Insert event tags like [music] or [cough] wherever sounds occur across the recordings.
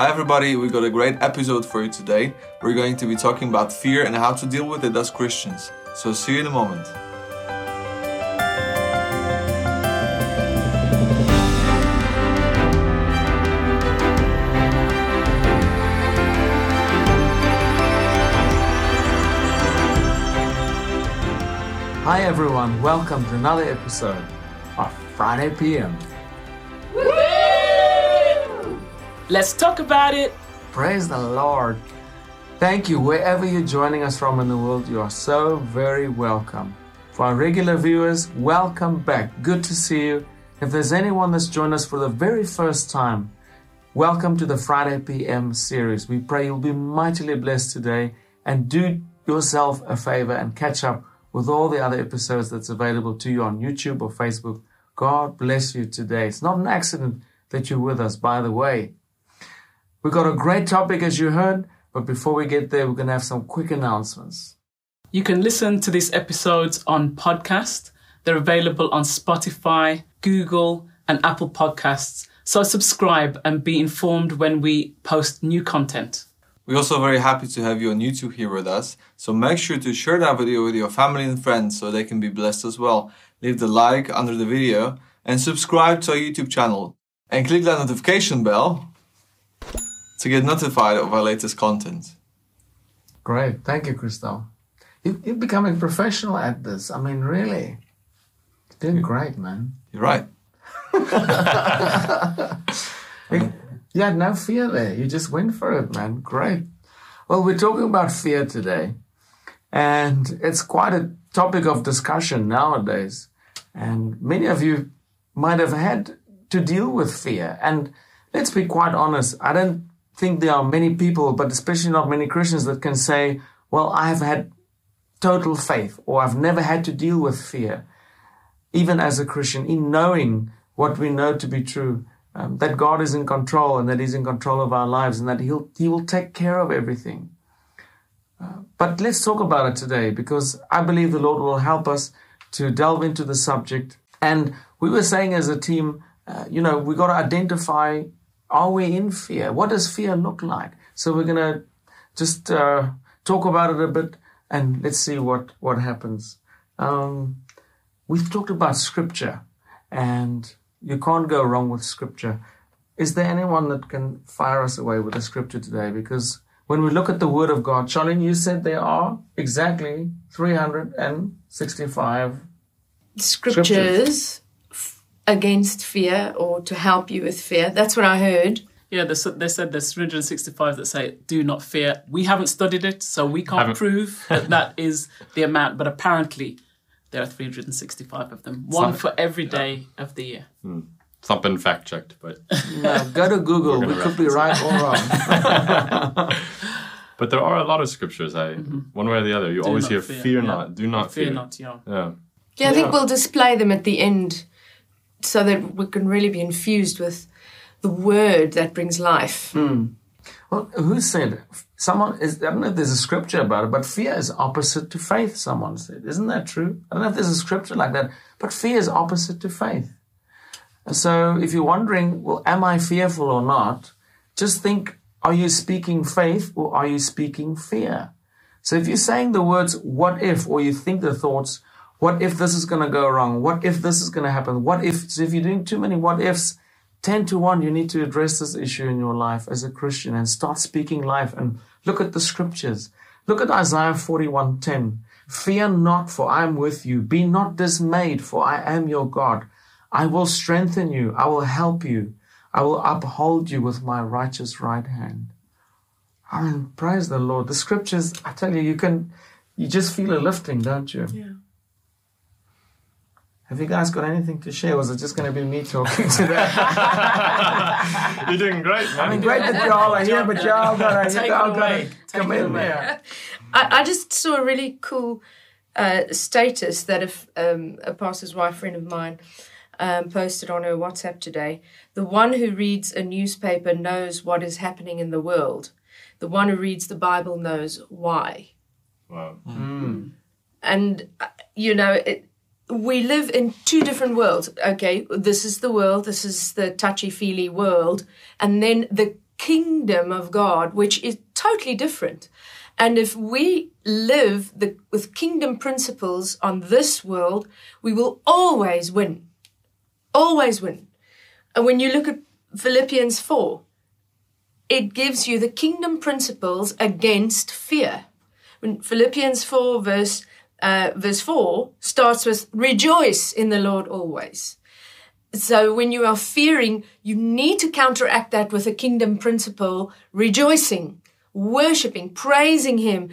Hi, everybody. We got a great episode for you today. We're going to be talking about fear and how to deal with it as Christians. So, see you in a moment. Hi everyone, welcome to another episode of Friday PM. Let's talk about it. Praise the Lord. Thank you. Wherever you're joining us from in the world, you are so very welcome. For our regular viewers, welcome back. Good to see you. If there's anyone that's joined us for the very first time, welcome to the Friday PM series. We pray you'll be mightily blessed today and do yourself a favor and catch up with all the other episodes that's available to you on YouTube or Facebook. God bless you today. It's not an accident that you're with us, by the way. We've got a great topic, as you heard, but before we get there, we're going to have some quick announcements. You can listen to these episodes on podcast. They're available on Spotify, Google, and Apple Podcasts. So subscribe and be informed when we post new content. We're also very happy to have you on YouTube here with us. So make sure to share that video with your family and friends so they can be blessed as well. Leave the like under the video and subscribe to our YouTube channel. And click that notification bell to get notified of our latest content. Great. Thank you, Christelle. You, you're becoming professional at this. I mean, really. You're doing great, man. You're right. [laughs] You, you had no fear there. You just went for it, man. Great. Well, we're talking about fear today. And it's quite a topic of discussion nowadays. And many of you might have had to deal with fear. And let's be quite honest, I don't think there are many people, but especially not many Christians, that can say, well, I have had total faith or I've never had to deal with fear, even as a Christian, in knowing what we know to be true. Um, that God is in control and that He's in control of our lives and that He'll He will take care of everything. Uh, but let's talk about it today because I believe the Lord will help us to delve into the subject. And we were saying as a team, uh, you know, we got to identify: Are we in fear? What does fear look like? So we're gonna just uh, talk about it a bit and let's see what what happens. Um, we've talked about scripture and you can't go wrong with scripture. Is there anyone that can fire us away with a scripture today? Because when we look at the word of God, Charlene, you said there are exactly 365. scriptures f- against fear or to help you with fear. That's what I heard. Yeah, they, said- there's 365 that say, do not fear. We haven't studied it, so we can't Haven't. prove [laughs] that that is the amount, but apparently there are 365 of them, one Some- for every day of the year. Hmm. It's not been fact checked, but [laughs] No, go to Google. We're We gonna could be right or wrong. [laughs] but there are a lot of scriptures. I one way or the other. You Do always hear fear, fear, yeah. not, do not Fear fear. not, yeah. Yeah. Yeah, I think Yeah. we'll display them at the end so that we can really be infused with the word that brings life. Hmm. Well, who said? Someone is. I don't know if there's a scripture about it, but fear is opposite to faith. Someone said, isn't that true? I don't know if there's a scripture like that, but fear is opposite to faith. So, if you're wondering, well, am I fearful or not? Just think: Are you speaking faith or are you speaking fear? So, if you're saying the words "what if" or you think the thoughts, "What if this is going to go wrong? What if this is going to happen? What if?" So, if you're doing too many "what ifs," 10 to 1, you need to address this issue in your life as a Christian and start speaking life and look at the scriptures. Look at Isaiah 41:10. Fear not, for I am with you. Be not dismayed, for I am your God. I will strengthen you. I will help you. I will uphold you with my righteous right hand. I mean, praise the Lord. The scriptures, I tell you, you can, you just feel a lifting, don't you? Yeah. Have you guys got anything to share? Was it just going to be me talking today? [laughs] You're doing great, man. I mean, great that y'all are here, but y'all gotta, Take it y'all away. gotta come in away. there. I, I just saw a really cool uh, status that if, um, a pastor's wife friend of mine um, posted on her WhatsApp today. The one who reads a newspaper knows what is happening in the world. The one who reads the Bible knows why. Wow. and uh, you know it, we live in two different worlds okay this is the world this is the touchy feely world and then the kingdom of God, which is totally different. And if we live the, with kingdom principles on this world, we will always win. Always win. And when you look at Philippians 4, it gives you the kingdom principles against fear. Philippians 4 verse, uh, verse 4 starts with rejoice in the Lord always. So when you are fearing, you need to counteract that with a kingdom principle, rejoicing, worshiping, praising him.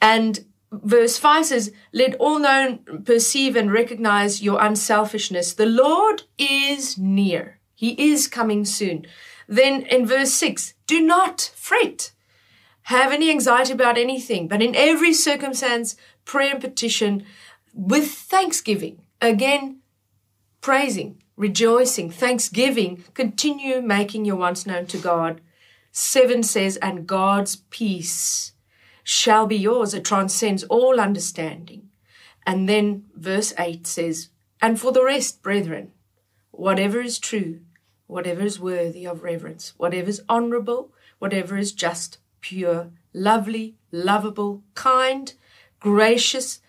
And verse 5 says, Let all know, perceive, and recognize your unselfishness. The Lord is near. He is coming soon. Then in verse 6, do not fret, have any anxiety about anything, but in every circumstance, prayer and petition with thanksgiving. Again, praising, rejoicing, thanksgiving, continue making your wants known to God. 7 says, and God's peace shall be yours. It transcends all understanding. And then verse 8 says, and for the rest, brethren, whatever is true, whatever is worthy of reverence, whatever is honorable, whatever is just, pure, lovely, lovable, kind, gracious,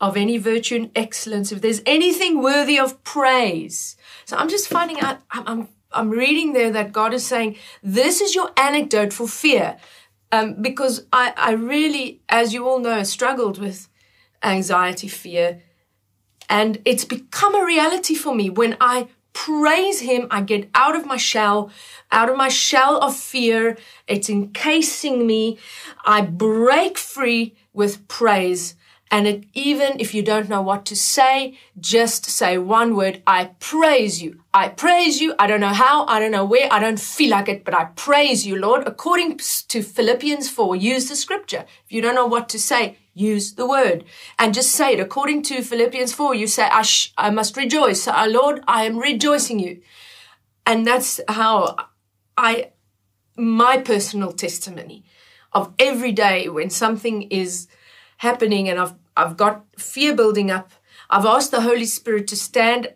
of any virtue and excellence, if there's anything worthy of praise. So I'm just finding out, I'm, I'm, reading there that God is saying, this is your anecdote for fear. Um, because I, I really, as you all know, struggled with anxiety, fear, and it's become a reality for me when I praise him, I get out of my shell, out of my shell of fear. It's encasing me. I break free with praise. And it, even if you don't know what to say, just say one word. I praise you. I praise you. I don't know how. I don't know where. I don't feel like it, but I praise you, Lord. According to Philippians 4, use the scripture. If you don't know what to say, use the word and just say it. According to Philippians 4, you say, I, sh- I must rejoice. Uh, Lord, I am rejoicing you. And that's how I, my personal testimony of every day when something is happening and I've, I've got fear building up. I've asked the Holy Spirit to stand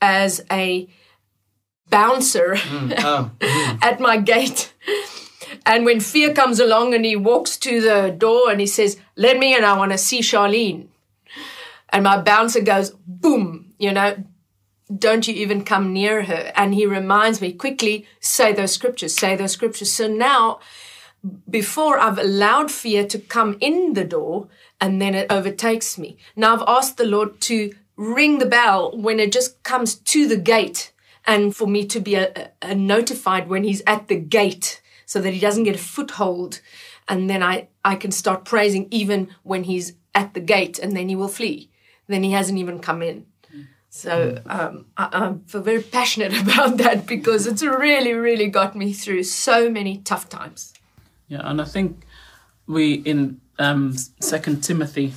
as a bouncer Mm, oh, [laughs] mm. at my gate. And when fear comes along and he walks to the door and he says, Let me in, I want to see Charlene. And my bouncer goes, Boom, you know, don't you even come near her. And he reminds me quickly, say those scriptures, say those scriptures. So now, before I've allowed fear to come in the door and then it overtakes me. Now I've asked the Lord to ring the bell when it just comes to the gate and for me to be a, a notified when he's at the gate so that he doesn't get a foothold. And then I, I can start praising even when he's at the gate and then he will flee. Then he hasn't even come in. So um, I, I feel very passionate [laughs] about that because it's really, really got me through so many tough times. Yeah, and I think we in um, Second Timothy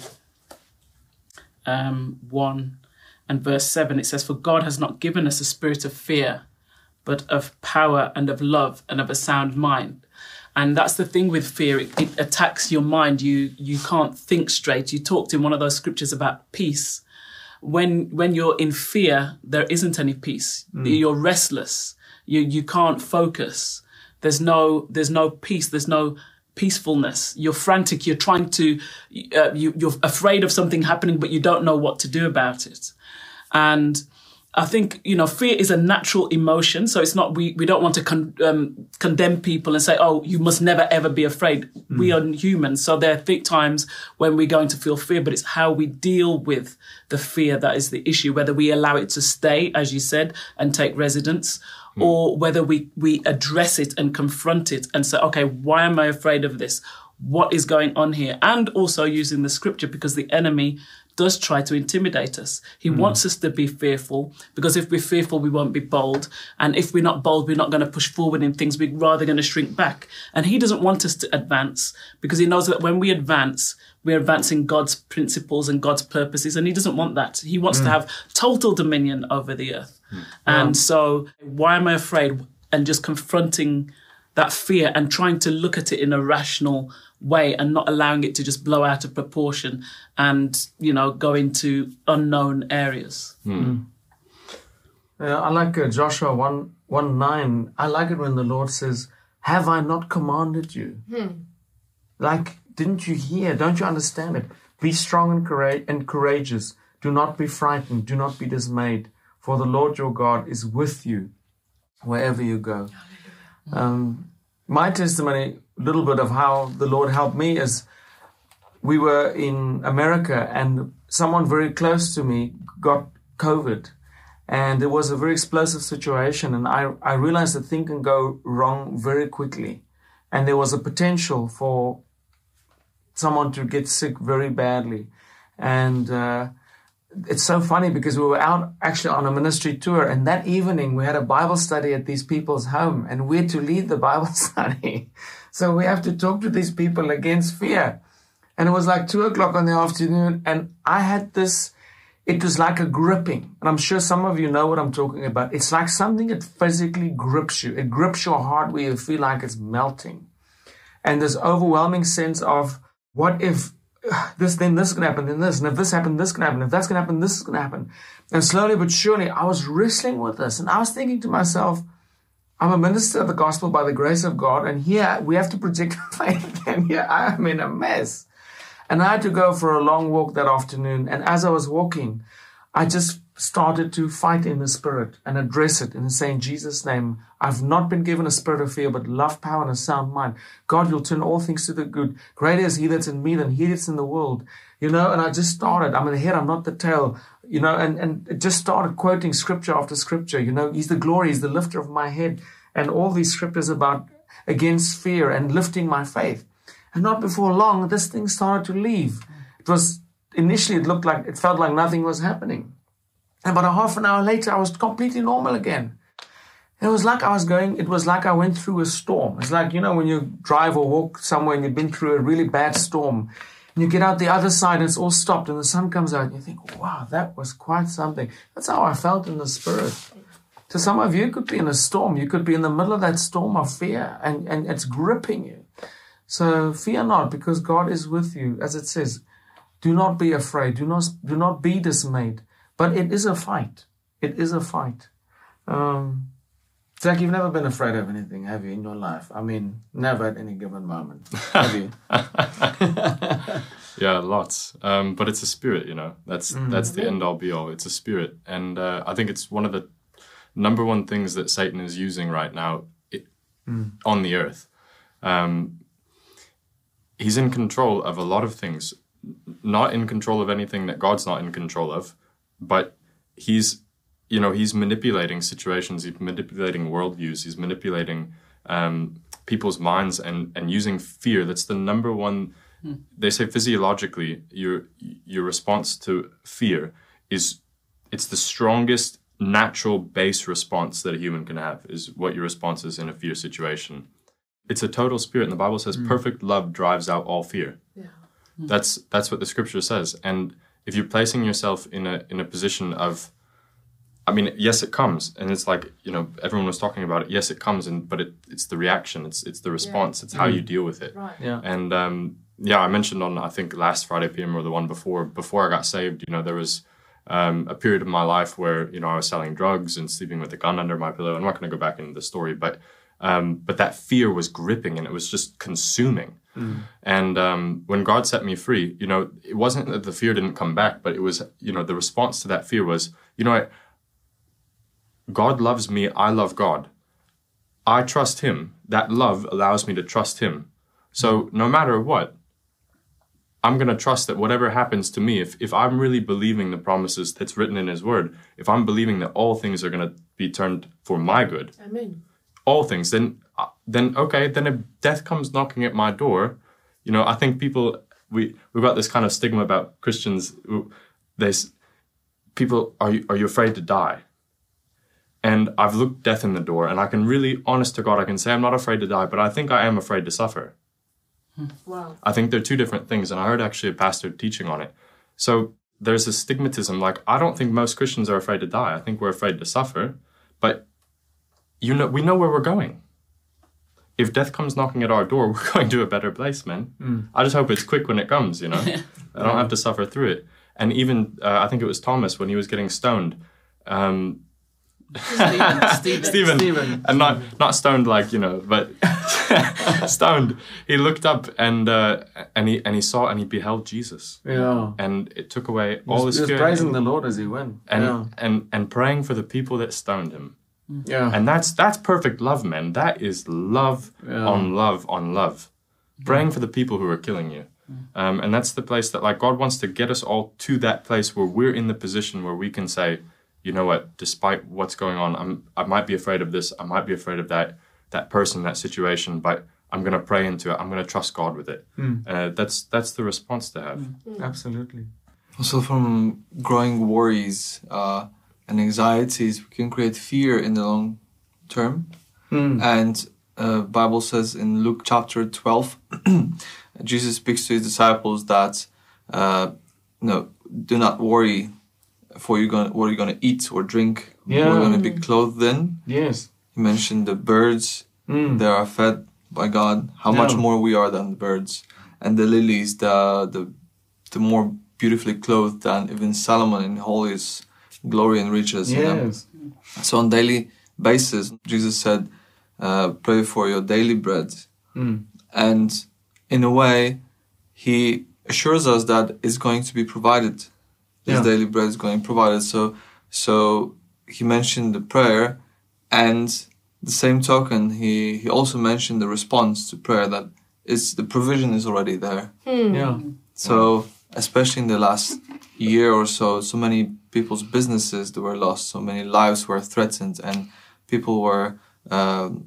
um, one and verse seven it says, "For God has not given us a spirit of fear, but of power and of love and of a sound mind." And that's the thing with fear; it, it attacks your mind. You you can't think straight. You talked in one of those scriptures about peace. When when you're in fear, there isn't any peace. You're restless. You you can't focus. There's no there's no peace. There's no peacefulness. You're frantic. You're trying to. Uh, you, you're afraid of something happening, but you don't know what to do about it. And I think you know fear is a natural emotion, so it's not we we don't want to con- um, condemn people and say, oh, you must never ever be afraid. We are humans, so there are th- times when we're going to feel fear, but it's how we deal with the fear that is the issue. Whether we allow it to stay, as you said, and take residence, or whether we we address it and confront it and say, okay, why am I afraid of this? What is going on here? And also using the scripture because the enemy does try to intimidate us. He hmm. wants us to be fearful because if we're fearful, we won't be bold. And if we're not bold, we're not going to push forward in things. We're rather going to shrink back. And he doesn't want us to advance because he knows that when we advance, we're advancing God's principles and God's purposes. And he doesn't want that. He wants to hmm. have total dominion over the earth. Hmm. And so, why am I afraid? And just confronting that fear and trying to look at it in a rational way and not allowing it to just blow out of proportion and you know go into unknown areas Yeah, I like uh, Joshua 1, 1 9. I like it when the Lord says, Have I not commanded you? Like, didn't you hear? Don't you understand it? Be strong and, coura- and courageous. Do not be frightened. Do not be dismayed. For the Lord your God is with you wherever you go. Um, my testimony, a little bit of how the Lord helped me is we were in America and someone very close to me got COVID. And it was a very explosive situation. And I, I realized that things can go wrong very quickly. And there was a potential for someone to get sick very badly. And uh, it's so funny because we were out actually on a ministry tour, and that evening we had a Bible study at these people's home, and we're to lead the Bible [laughs] study. So we have to talk to these people against fear. And it was like two o'clock in the afternoon, and I had this. It was like a gripping, and I'm sure some of you know what I'm talking about. It's like something that physically grips you. It grips your heart where you feel like it's melting, and this overwhelming sense of what if [sighs] this, then this can happen, then this, and if this happened, this can happen, if that's to happen, this is to happen. And slowly but surely, I was wrestling with this, and I was thinking to myself, I'm a minister of the gospel by the grace of God, and here we have to project [laughs] faith, and here I am in a mess. And I had to go for a long walk that afternoon, and as I was walking, I just started to fight in the spirit and address it and say, in Jesus' name, I've not been given a spirit of fear, but love, power, and a sound mind. God, you'll turn all things to the good. Greater is He that's in me than He that's in the world. You know, and I just started. I'm the head, I'm not the tail. You know, and, and just started quoting scripture after scripture. You know, He's the glory, He's the lifter of my head. And all these scriptures about against fear and lifting my faith. And not before long, this thing started to leave. It was initially, it looked like, it felt like nothing was happening. And about a half an hour later, I was completely normal again. It was like I was going, it was like I went through a storm. It's like, you know, when you drive or walk somewhere and you've been through a really bad storm and you get out the other side and it's all stopped and the sun comes out and you think, wow, that was quite something. That's how I felt in the spirit. To some of you, could be in a storm. You could be in the middle of that storm of fear and, and it's gripping you. So fear not because God is with you. As it says, do not be afraid. Do not, do not be dismayed. But it is a fight. It is a fight. Um, Zach, you've never been afraid of anything, have you, in your life? I mean, never at any given moment, have you? [laughs] Yeah, lots. Um, but it's a spirit, you know. That's Mm. that's the end all be all. It's a spirit, and uh, I think it's one of the number one things that Satan is using right now it, Mm. on the earth. Um, he's in control of a lot of things, not in control of anything that God's not in control of, but he's you know he's manipulating situations he's manipulating worldviews he's manipulating um, people's minds and and using fear. That's the number one hmm. they say physiologically your your response to fear is it's the strongest natural base response that a human can have is what your response is in a fear situation. It's a total spirit and the bible says hmm. perfect love drives out all fear. Yeah, hmm. that's that's what the scripture says. And if you're placing yourself in a in a position of I mean, yes, it comes, and it's like you know everyone was talking about it. Yes, it comes, and but it, it's the reaction, it's it's the response, it's how you deal with it. Right. Yeah. And um, yeah, I mentioned on I think last Friday PM or the one before before I got saved. You know, there was um, a period of my life where you know I was selling drugs and sleeping with a gun under my pillow. I'm not going to go back into the story, but um, but that fear was gripping and it was just consuming. And um, when God set me free, you know, it wasn't that the fear didn't come back, but it was you know the response to that fear was you know what. God loves me, I love God. I trust Him. That love allows me to trust Him. So no matter what, I'm going to trust that whatever happens to me, if, if I'm really believing the promises that's written in His Word, if I'm believing that all things are going to be turned for my good, Amen. all things, then uh, then okay, then if death comes knocking at my door, you know, I think people we we've got this kind of stigma about Christians. people are you are you afraid to die? And I've looked death in the door, and I can really, honest to God, I can say I'm not afraid to die, but I think I am afraid to suffer. Wow. I think they're two different things, and I heard actually a pastor teaching on it. So there's a stigmatism. Like I don't think most Christians are afraid to die. I think we're afraid to suffer, but you know, we know where we're going. If death comes knocking at our door, [laughs] we're going to a better place, man. I just hope it's quick when it comes. You know, [laughs] I don't have to suffer through it. And even uh, I think it was Thomas when he was getting stoned. Um, Stephen, Stephen. Stephen, Stephen. and not not stoned like you know, but [laughs] stoned. He looked up and uh, and he and he saw and he beheld Jesus, Yeah. and it took away He all was, his he was praising the Lord as he went. and yeah. and and praying for the people that stoned him. Yeah. And that's that's perfect love, man. That is love Yeah. on love on love. Praying for the people who are killing you. Um, and that's the place that like God wants to get us all to that place where we're in the position where we can say, you know what, despite what's going on, I'm I might be afraid of this, I might be afraid of that, that person, that situation, but I'm gonna pray into it. I'm gonna trust God with it. Uh, that's that's the response to have. Absolutely. Also, from growing worries uh, and anxieties, we can create fear in the long term. And uh, Bible says in Luke chapter twelve, [clears throat] Jesus speaks to his disciples that uh, no, do not worry for you going what are you're going to eat or drink, Yeah. going to be clothed in. Yes. You mentioned the birds; Mm. they are fed by God. How much more we are than the birds, and the lilies, the the the more beautifully clothed than even Solomon in all his glory and riches. you know? Yes. So on daily basis, Jesus said, uh, "Pray for your daily bread," Mm. and in a way, He assures us that it's going to be provided. This Yeah. daily bread is going provided. So, so He mentioned the prayer, and the same token, He He also mentioned the response to prayer that is the provision is already there. Yeah. So, especially in the last year or so, so many people's businesses that were lost, so many lives were threatened, and people were um,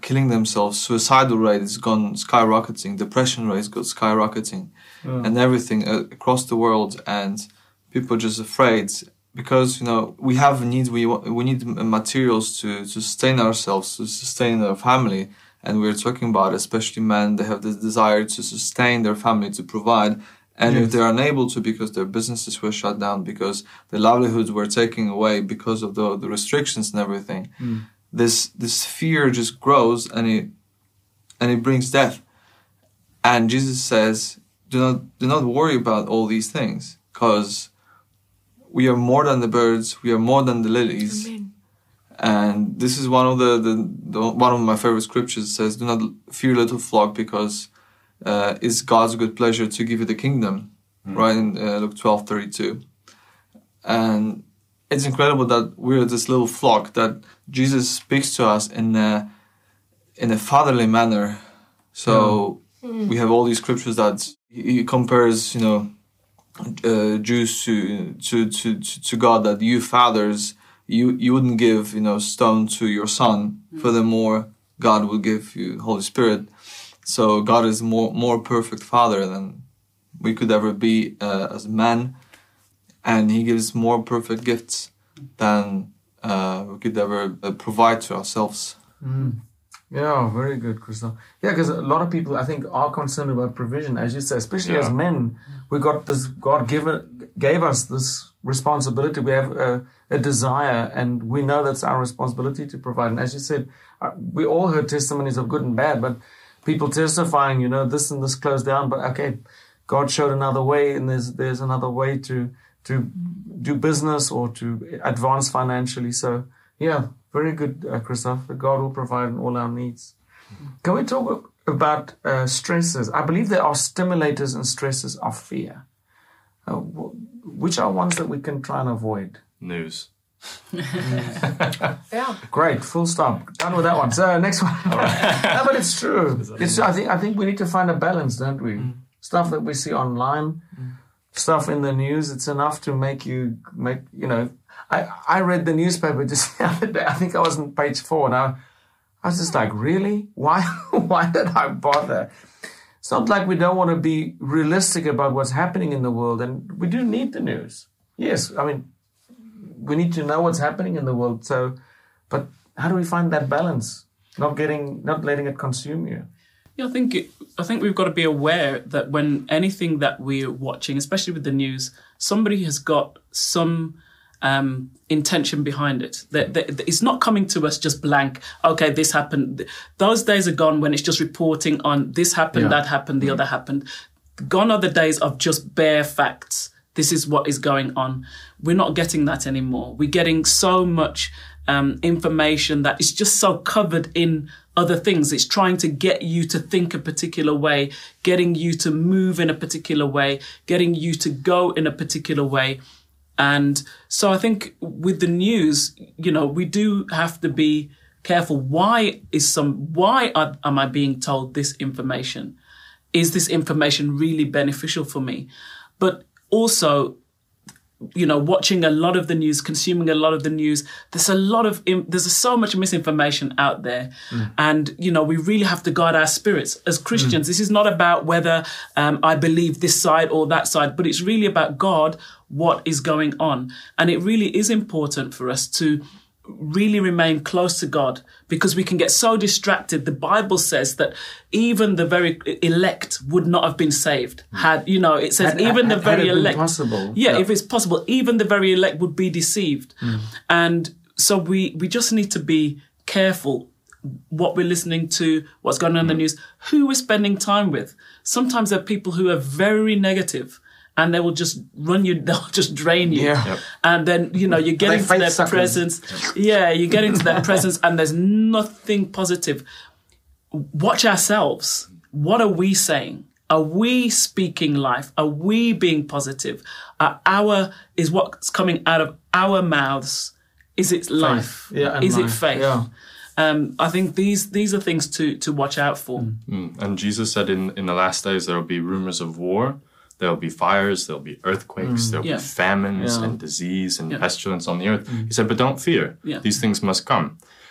killing themselves. Suicidal rate has gone skyrocketing. Depression rate has gone skyrocketing, and everything uh, across the world. And people just afraid because you know we have needs. We we need materials to to sustain ourselves, to sustain our family. And we're talking about, especially men, they have this desire to sustain their family, to provide. And if they're unable to because their businesses were shut down, because their livelihoods were taken away because of the, the restrictions and everything, mm. this this fear just grows and it and it brings death. And Jesus says, "Do not do not worry about all these things, because we are more than the birds. We are more than the lilies." Amen. And this is one of the, the, the one of my favorite scriptures. It says, "Do not fear, little flock, because uh, it's God's good pleasure to give you the kingdom." Right in uh, Luke twelve thirty two, and it's incredible that we're this little flock that Jesus speaks to us in a, in a fatherly manner. So we have all these scriptures that he he compares, you know, uh, Jews to, to to to to God that you fathers you you wouldn't give you know stone to your son. Furthermore, God will give you Holy Spirit. So God is more more perfect Father than we could ever be uh, as men, and He gives more perfect gifts than uh, we could ever uh, provide to ourselves. Yeah, very good, Crystal. Yeah, because a lot of people, I think, are concerned about provision, as you say, especially as men. We got this. God given gave us this responsibility. We have a, a desire, and we know that's our responsibility to provide. And as you said, uh, we all heard testimonies of good and bad, but people testifying, you know, this and this closed down, but okay, God showed another way, and there's there's another way to to do business or to advance financially. So yeah, very good, uh, Christoph. God will provide in all our needs. Can we talk about uh, stresses? I believe there are stimulators and stresses of fear. Uh, wh- which are ones that we can try and avoid? News. [laughs] Yeah. Great, full stop. Done with that one. So next one. [laughs] no, but it's true. It's. I think. I think we need to find a balance, don't we? Stuff that we see online, stuff in the news. It's enough to make you make. You know, I I read the newspaper just [laughs] the other day. I think I was on page four, and I, I was just like, really? Why? [laughs] Why did I bother? It's not like we don't want to be realistic about what's happening in the world, and we do need the news. Yes, I mean, we need to know what's happening in the world. So, but how do we find that balance? Not getting, not letting it consume you. Yeah, I think it, I think we've got to be aware that when anything that we're watching, especially with the news, somebody has got some um, intention behind it. That, that it's not coming to us just blank. Okay, this happened. Those days are gone when it's just reporting on this happened, Yeah. that happened, the other happened. Gone are the days of just bare facts. This is what is going on. We're not getting that anymore. We're getting so much um, information that is just so covered in other things. It's trying to get you to think a particular way, getting you to move in a particular way, getting you to go in a particular way. And so I think with the news, you know, we do have to be careful. Why is some, why are, am I being told this information? Is this information really beneficial for me? But also, you know, watching a lot of the news, consuming a lot of the news, there's a lot of, there's so much misinformation out there. Mm. And, you know, we really have to guard our spirits as Christians. Mm. This is not about whether um, I believe this side or that side, but it's really about God, what is going on. And it really is important for us to really remain close to God because we can get so distracted. The Bible says that even the very elect would not have been saved had, you know, it says Had- even the had- had very elect. possible. Yeah, Yeah. if it's possible, even the very elect would be deceived. Mm. And so we, we just need to be careful what we're listening to, what's going on in the mm. news, who we're spending time with. Sometimes there are people who are very negative and they will just run you, [laughs] they'll just drain you. Yeah. Yep. And then, you know, you get They into their suckers. presence. Yeah, you get into their [laughs] presence and there's nothing positive. Watch ourselves. What are we saying? Are we speaking life? Are we being positive? Are our is what's coming out of our mouths? Is it life? Yeah, and is it faith? Yeah. Um, I think these these are things to to watch out for. Mm. And Jesus said in, in the last days there will be rumors of war, there'll be fires, there'll be earthquakes, mm, there'll Yeah. be famines Yeah. and disease and Yeah. pestilence on the earth. Mm. He said, but don't fear. Yeah. These things must come.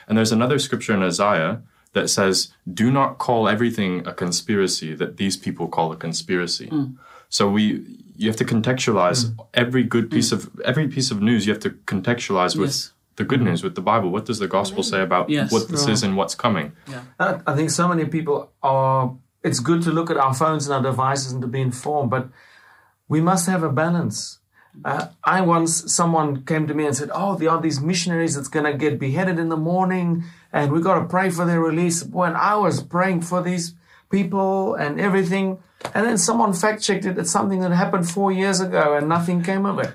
And there's another scripture in Isaiah that says, do not call everything a conspiracy that these people call a conspiracy. Mm. So we you have to contextualize mm. every good piece of every piece of news you have to contextualize with Yes. the good news, with the Bible. What does the gospel say about Yes. what this is and what's coming? I I think so many people are. It's good to look at our phones and our devices and to be informed, but we must have a balance. Uh, I once someone came to me and said, "Oh, there are these missionaries that's going to get beheaded in the morning, and we got to pray for their release." When I was praying for these people and everything, and then someone fact checked it. It's something that happened four years ago, and nothing came of it.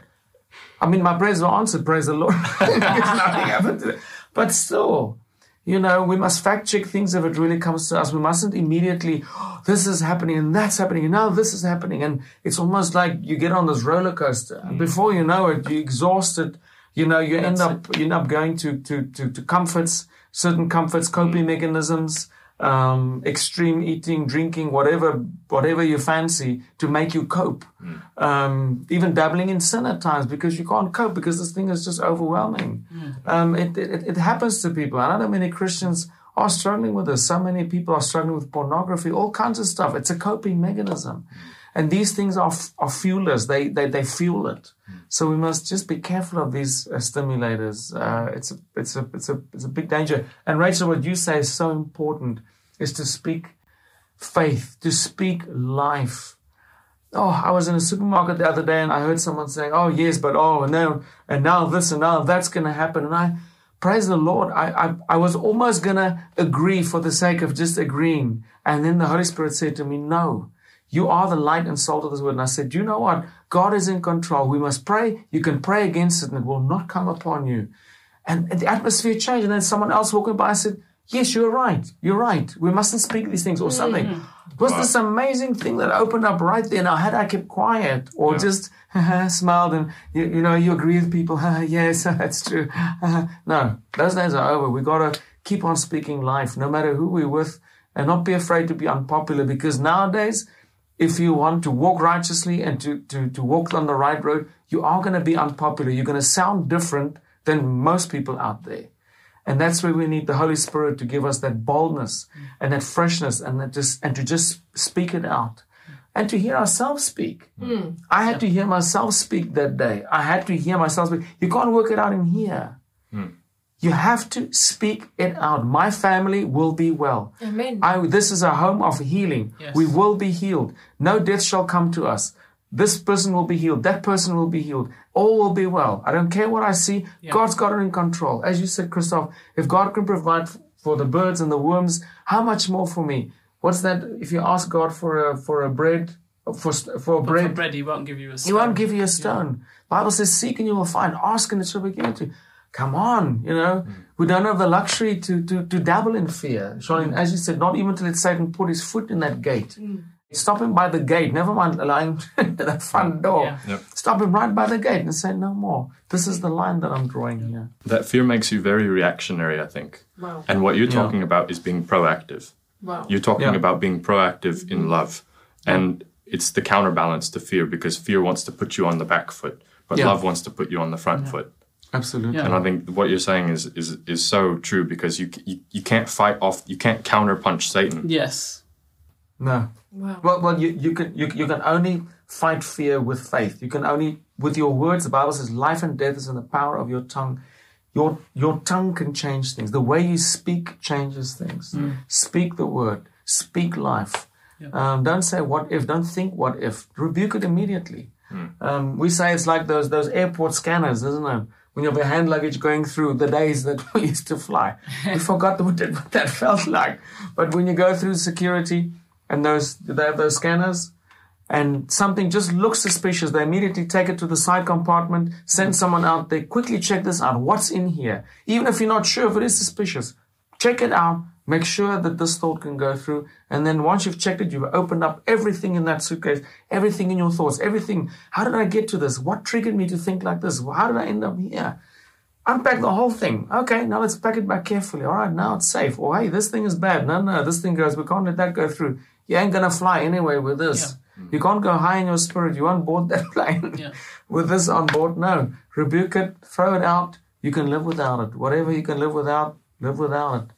I mean, my prayers were answered. Praise the Lord. [laughs] Nothing happened to it. But still, you know, we must fact check things if it really comes to us. We mustn't immediately, "Oh, this is happening and that's happening and now this is happening. And it's almost like you get on this roller coaster. And before you know it, you're exhausted. You know, you end up you end up going to to to, to comforts, certain comforts, coping mm. mechanisms, um, extreme eating, drinking, whatever whatever you fancy to make you cope. Um, even dabbling in sin at times because you can't cope because this thing is just overwhelming. Um, it, it it happens to people. And I know many Christians are struggling with this. So many people are struggling with pornography, all kinds of stuff. It's a coping mechanism. And these things are, are fuelers. They, they, they fuel it. So we must just be careful of these uh, stimulators. Uh, it's, a, it's, a, it's, a, it's a big danger. And Rachel, what you say is so important is to speak faith, to speak life. Oh, I was in a supermarket the other day and I heard someone saying, Oh, yes, but oh, no, and now this and now that's going to happen. And I, praise the Lord, I, I, I was almost going to agree for the sake of just agreeing. And then the Holy Spirit said to me, No, you are the light and salt of this world. And I said, You know what? God is in control. We must pray. You can pray against it and it will not come upon you. And the atmosphere changed. And then someone else walking by said, Yes, you're right. You're right. We mustn't speak these things or hmm. something. It was this amazing thing that opened up right there. Now, had I kept quiet or just [laughs] smiled and, you, you know, you agree with people, [laughs] yes, [laughs] that's true. no, those days are over. We've got to keep on speaking life, no matter who we're with, and not be afraid to be unpopular because nowadays, if you want to walk righteously and to, to, to walk on the right road, you are going to be unpopular. You're going to sound different than most people out there. And that's where we need the Holy Spirit to give us that boldness mm. and that freshness and that just and to just speak it out. Mm. And to hear ourselves speak. Mm. I had to hear myself speak that day. I had to hear myself speak. You can't work it out in here. You have to speak it out. My family will be well. Amen. I, this is a home of healing. Yes. We will be healed. No death shall come to us. This person will be healed. That person will be healed. All will be well. I don't care what I see. God's got it in control. As you said, Christoph, if God can provide for the birds and the worms, how much more for me? What's that? If you ask God for a for a bread, for for a For bread, bread, he won't give you a he won't give you a stone. Bible says, "Seek and you will find. Ask and it shall be given to you." Come on, you know, hmm. we don't have the luxury to, to, to dabble in fear. Charlene, as you said, not even to let Satan put his foot in that gate. Hmm. Stop him by the gate, never mind allowing him [laughs] to that front door. Yeah. Yep. Stop him right by the gate and say, no more. This is the line that I'm drawing here. That fear makes you very reactionary, I think. Wow. And what you're Yeah. talking about is being proactive. Wow. You're talking Yeah. about being proactive in mm-hmm. love. And it's the counterbalance to fear because fear wants to put you on the back foot, but Yeah. love wants to put you on the front foot. Absolutely. Yeah. And I think what you're saying is is is so true because you you, you can't fight off, you can't counterpunch Satan. Yes. No. Wow. Well, well, you, you can you, you can only fight fear with faith. You can only with your words. The Bible says, "Life and death is in the power of your tongue." Your your tongue can change things. The way you speak changes things. Speak the word. Speak life. Um, don't say what if. Don't think what if. Rebuke it immediately. Um, we say it's like those those airport scanners, isn't it? When you have your hand luggage going through the days that [laughs] we used to fly, we forgot [laughs] what that, what that felt like. But when you go through security and those they have those scanners, and something just looks suspicious, they immediately take it to the side compartment, send someone out there, quickly check this out. What's in here? Even if you're not sure if it is suspicious, check it out. Make sure that this thought can go through. And then once you've checked it, you've opened up everything in that suitcase, everything in your thoughts, everything. How did I get to this? What triggered me to think like this? How did I end up here? Unpack the whole thing. Okay, now let's pack it back carefully. All right, now it's safe. Or hey, this thing is bad. No, no, this thing goes. We can't let that go through. You ain't gonna fly anyway with this. Mm-hmm. You can't go high in your spirit. You on board that [laughs] plane Yeah. with this on board. No, rebuke it, throw it out. You can live without it. Whatever you can live without, live without it.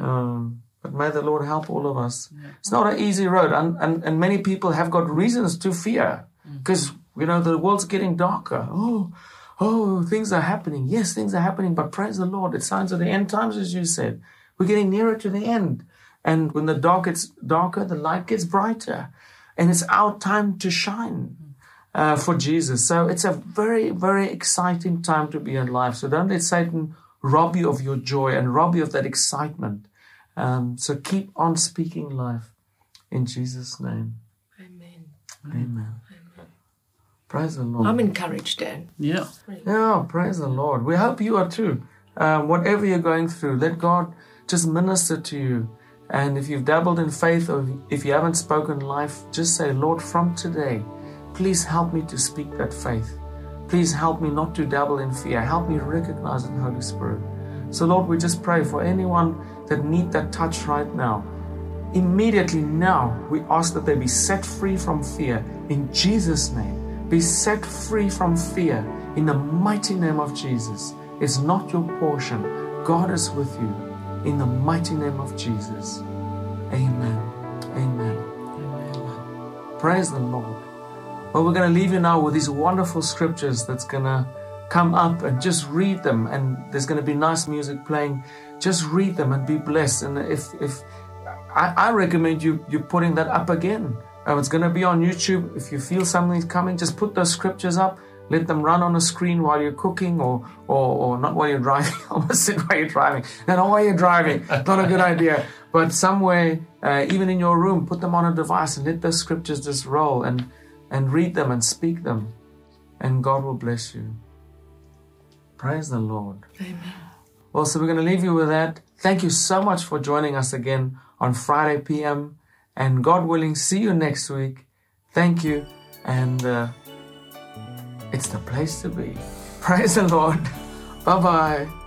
Um, but may the Lord help all of us. It's not an easy road, and, and, and many people have got reasons to fear because you know the world's getting darker. Oh, oh, things are happening. Yes, things are happening, but praise the Lord, it's signs of the end times, as you said. We're getting nearer to the end, and when the dark gets darker, the light gets brighter, and it's our time to shine. Uh, for Jesus. So it's a very, very exciting time to be alive. So don't let Satan rob you of your joy and rob you of that excitement. Um, so keep on speaking life in Jesus' name. Amen. Amen. Praise the Lord. I'm encouraged, Dan. Yeah. Yeah, praise the Lord. We hope you are too. Um, whatever you're going through, let God just minister to you. And if you've dabbled in faith or if you haven't spoken life, just say, Lord, from today, please help me to speak that faith. Please help me not to dabble in fear. Help me recognize the Holy Spirit. So, Lord, we just pray for anyone that need that touch right now. Immediately now, we ask that they be set free from fear in Jesus' name. Be set free from fear in the mighty name of Jesus. It's not your portion. God is with you in the mighty name of Jesus. Amen. Amen. Praise the Lord. Well, we're going to leave you now with these wonderful scriptures that's going to come up and just read them. And there's going to be nice music playing. Just read them and be blessed. And if, if I, I recommend you, you putting that up again. Um, it's going to be on YouTube. If you feel something's coming, just put those scriptures up. Let them run on a screen while you're cooking or, or, or not while you're [laughs] driving. I almost said while you're driving. No, not while you're driving. Not a good idea. But somewhere, uh, even in your room, put them on a device and let those scriptures just roll and, and read them and speak them. And God will bless you. Praise the Lord. Amen. Well, so we're going to leave you with that. Thank you so much for joining us again on Friday PM. And God willing, see you next week. Thank you. And uh, it's the place to be. [laughs] Praise the Lord. Bye bye.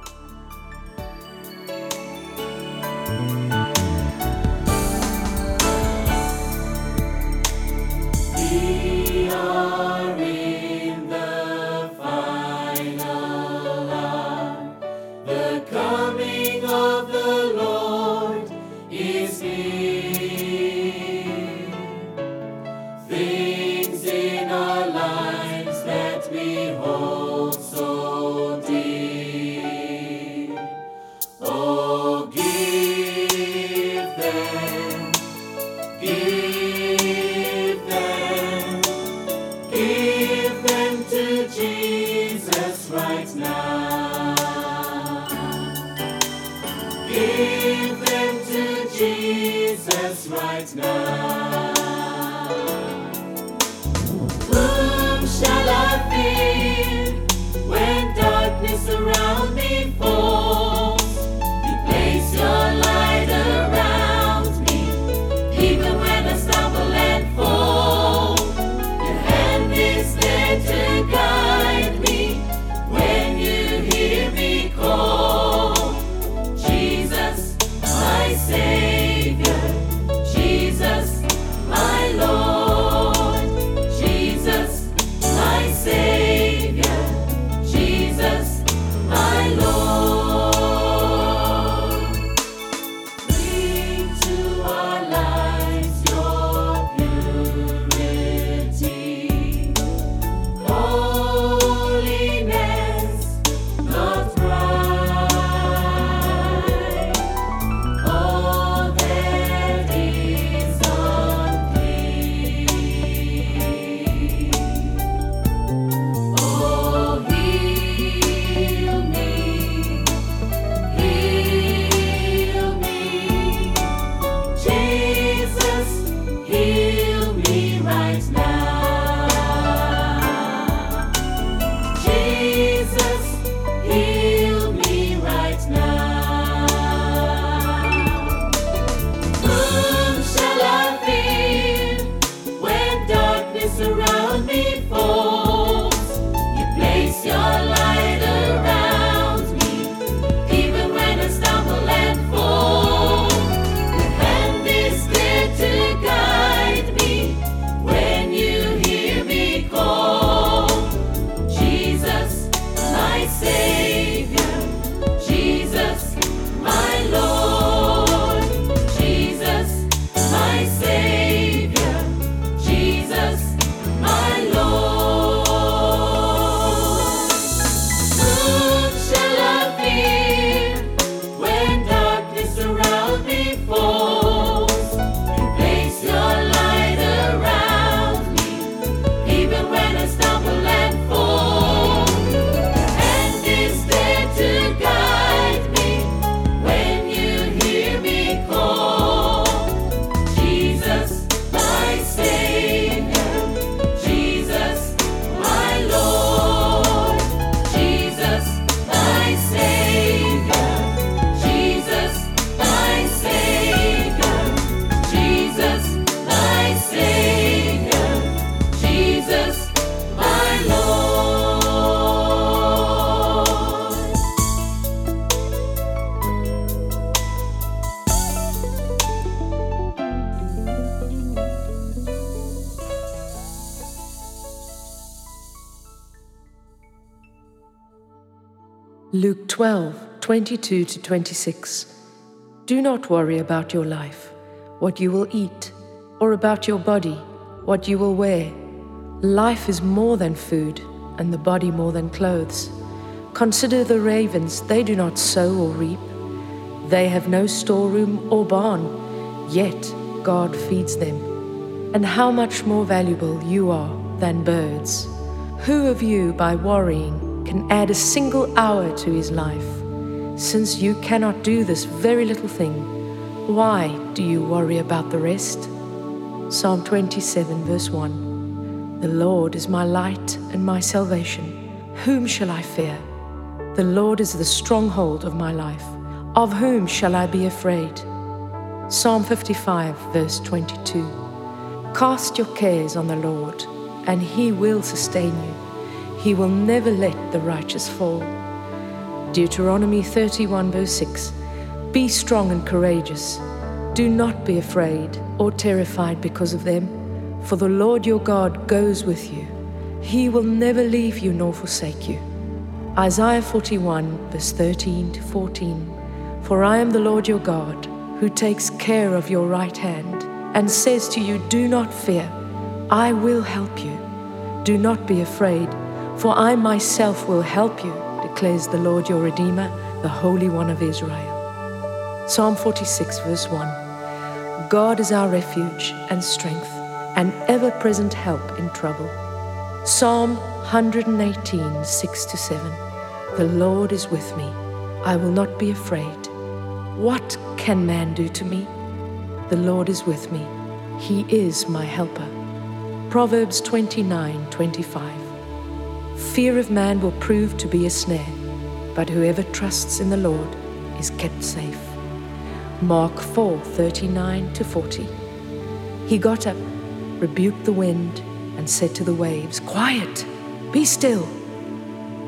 Luke 12, 22 to 26. Do not worry about your life, what you will eat, or about your body, what you will wear. Life is more than food, and the body more than clothes. Consider the ravens, they do not sow or reap. They have no storeroom or barn, yet God feeds them. And how much more valuable you are than birds. Who of you, by worrying, can add a single hour to his life? Since you cannot do this very little thing, why do you worry about the rest? Psalm 27, verse 1. The Lord is my light and my salvation. Whom shall I fear? The Lord is the stronghold of my life. Of whom shall I be afraid? Psalm 55, verse 22. Cast your cares on the Lord, and he will sustain you. He will never let the righteous fall. Deuteronomy 31, verse 6. Be strong and courageous. Do not be afraid or terrified because of them, for the Lord your God goes with you. He will never leave you nor forsake you. Isaiah 41, verse 13 to 14. For I am the Lord your God, who takes care of your right hand, and says to you, Do not fear, I will help you. Do not be afraid, for I myself will help you, declares the Lord your Redeemer, the Holy One of Israel. Psalm 46, verse 1. God is our refuge and strength, an ever present help in trouble. Psalm 118, 6 to 7. The Lord is with me. I will not be afraid. What can man do to me? The Lord is with me. He is my helper. Proverbs 29, 25. Fear of man will prove to be a snare, but whoever trusts in the Lord is kept safe. Mark 4 39 to 40. He got up, rebuked the wind, and said to the waves, Quiet, be still.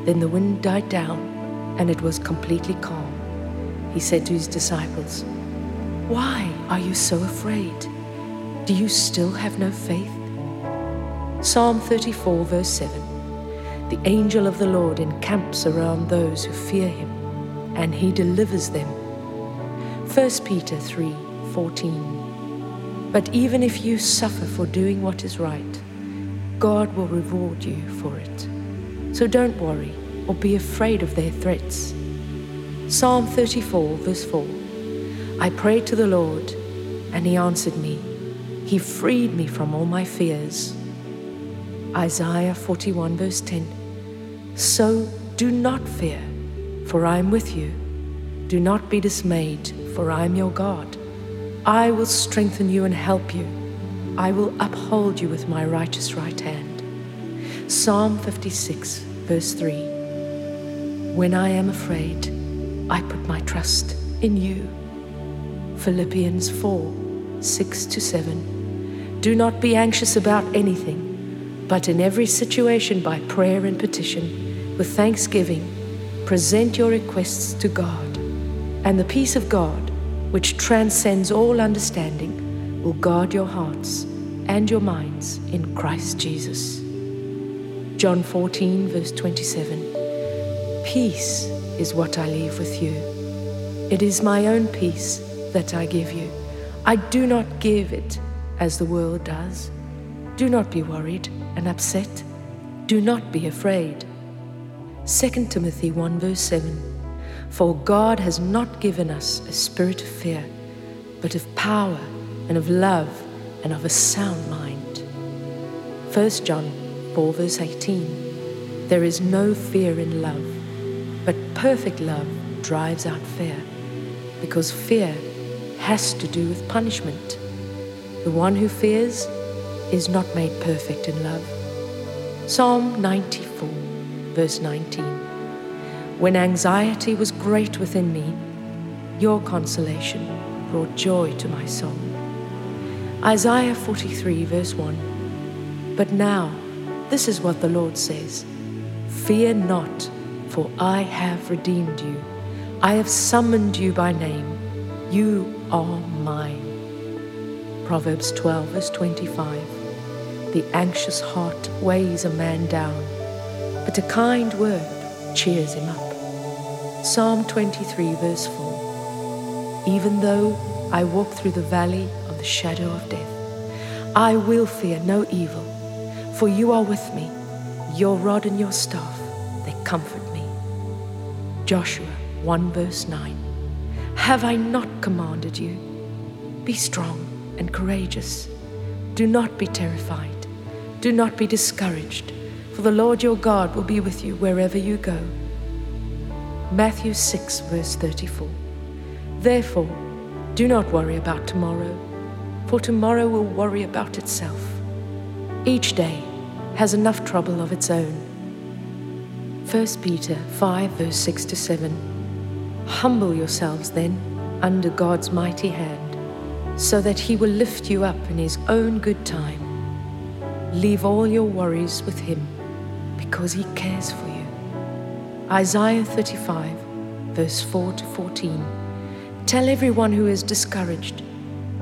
Then the wind died down, and it was completely calm. He said to his disciples, Why are you so afraid? Do you still have no faith? Psalm 34, verse 7. The angel of the Lord encamps around those who fear him, and he delivers them. 1 Peter 3, 14. But even if you suffer for doing what is right, God will reward you for it. So don't worry or be afraid of their threats. Psalm 34, verse 4. I prayed to the Lord, and he answered me. He freed me from all my fears. Isaiah 41, verse 10. So do not fear, for I am with you. Do not be dismayed, for I am your God. I will strengthen you and help you. I will uphold you with my righteous right hand. Psalm 56, verse 3. When I am afraid, I put my trust in you. Philippians 4, 6 to 7. Do not be anxious about anything, but in every situation by prayer and petition, with thanksgiving, present your requests to God. And the peace of God, which transcends all understanding, will guard your hearts and your minds in Christ Jesus. John 14, verse 27. Peace is what I leave with you. It is my own peace that I give you. I do not give it as the world does. Do not be worried and upset. Do not be afraid. 2 Timothy 1 verse 7 For God has not given us a spirit of fear, but of power and of love and of a sound mind. 1 John 4 verse 18 There is no fear in love, but perfect love drives out fear, because fear has to do with punishment. The one who fears is not made perfect in love. Psalm 94, verse 19. When anxiety was great within me, your consolation brought joy to my soul. Isaiah 43, verse 1. But now, this is what the Lord says Fear not, for I have redeemed you. I have summoned you by name. You are mine. Proverbs 12, verse 25. The anxious heart weighs a man down, but a kind word cheers him up. Psalm 23, verse 4. Even though I walk through the valley of the shadow of death, I will fear no evil, for you are with me. Your rod and your staff, they comfort me. Joshua 1, verse 9. Have I not commanded you? Be strong and courageous. Do not be terrified. Do not be discouraged, for the Lord your God will be with you wherever you go. Matthew 6, verse 34. Therefore, do not worry about tomorrow, for tomorrow will worry about itself. Each day has enough trouble of its own. 1 Peter 5, verse 6 to 7. Humble yourselves then under God's mighty hand so that he will lift you up in his own good time. Leave all your worries with him because he cares for you. Isaiah 35, verse 4 to 14. Tell everyone who is discouraged,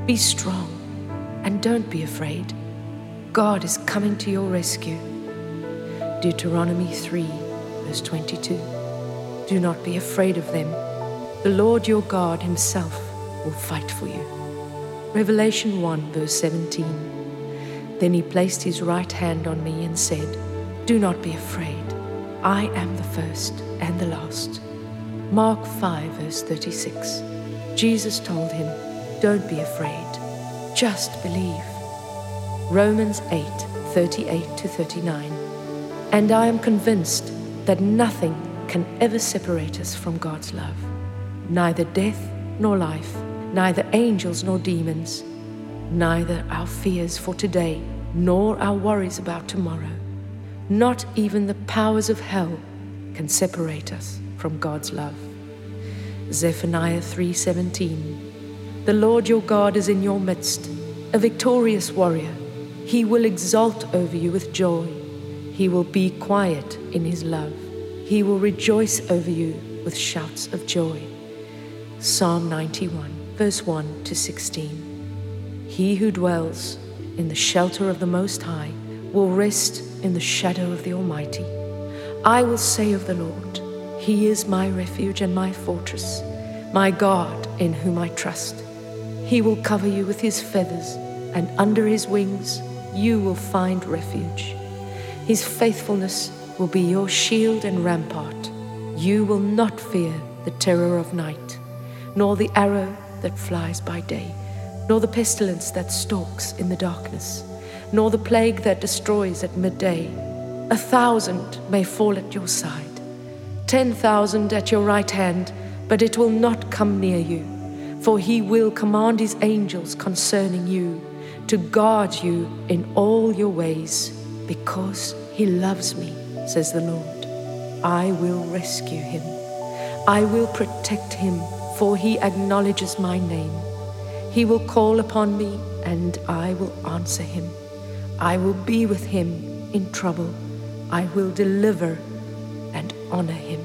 be strong and don't be afraid. God is coming to your rescue. Deuteronomy 3, verse 22. Do not be afraid of them. The Lord your God himself will fight for you. Revelation 1, verse 17. Then he placed his right hand on me and said, Do not be afraid. I am the first and the last. Mark 5, verse 36. Jesus told him, Don't be afraid, just believe. Romans 8, 38 to 39. And I am convinced that nothing can ever separate us from God's love, neither death nor life neither angels nor demons, neither our fears for today nor our worries about tomorrow. Not even the powers of hell can separate us from God's love. Zephaniah 3:17 The Lord your God is in your midst, a victorious warrior. He will exult over you with joy. He will be quiet in his love. He will rejoice over you with shouts of joy. Psalm 91, verse 1 to 16. He who dwells in the shelter of the Most High will rest in the shadow of the Almighty. I will say of the Lord, He is my refuge and my fortress, my God in whom I trust. He will cover you with His feathers, and under His wings you will find refuge. His faithfulness will be your shield and rampart. You will not fear the terror of night, nor the arrow that flies by day, nor the pestilence that stalks in the darkness, nor the plague that destroys at midday. A thousand may fall at your side, ten thousand at your right hand, but it will not come near you. For he will command his angels concerning you to guard you in all your ways, because he loves me, says the Lord. I will rescue him. I will protect him, for he acknowledges my name. He will call upon me, and I will answer him. I will be with him in trouble. I will deliver and honor him.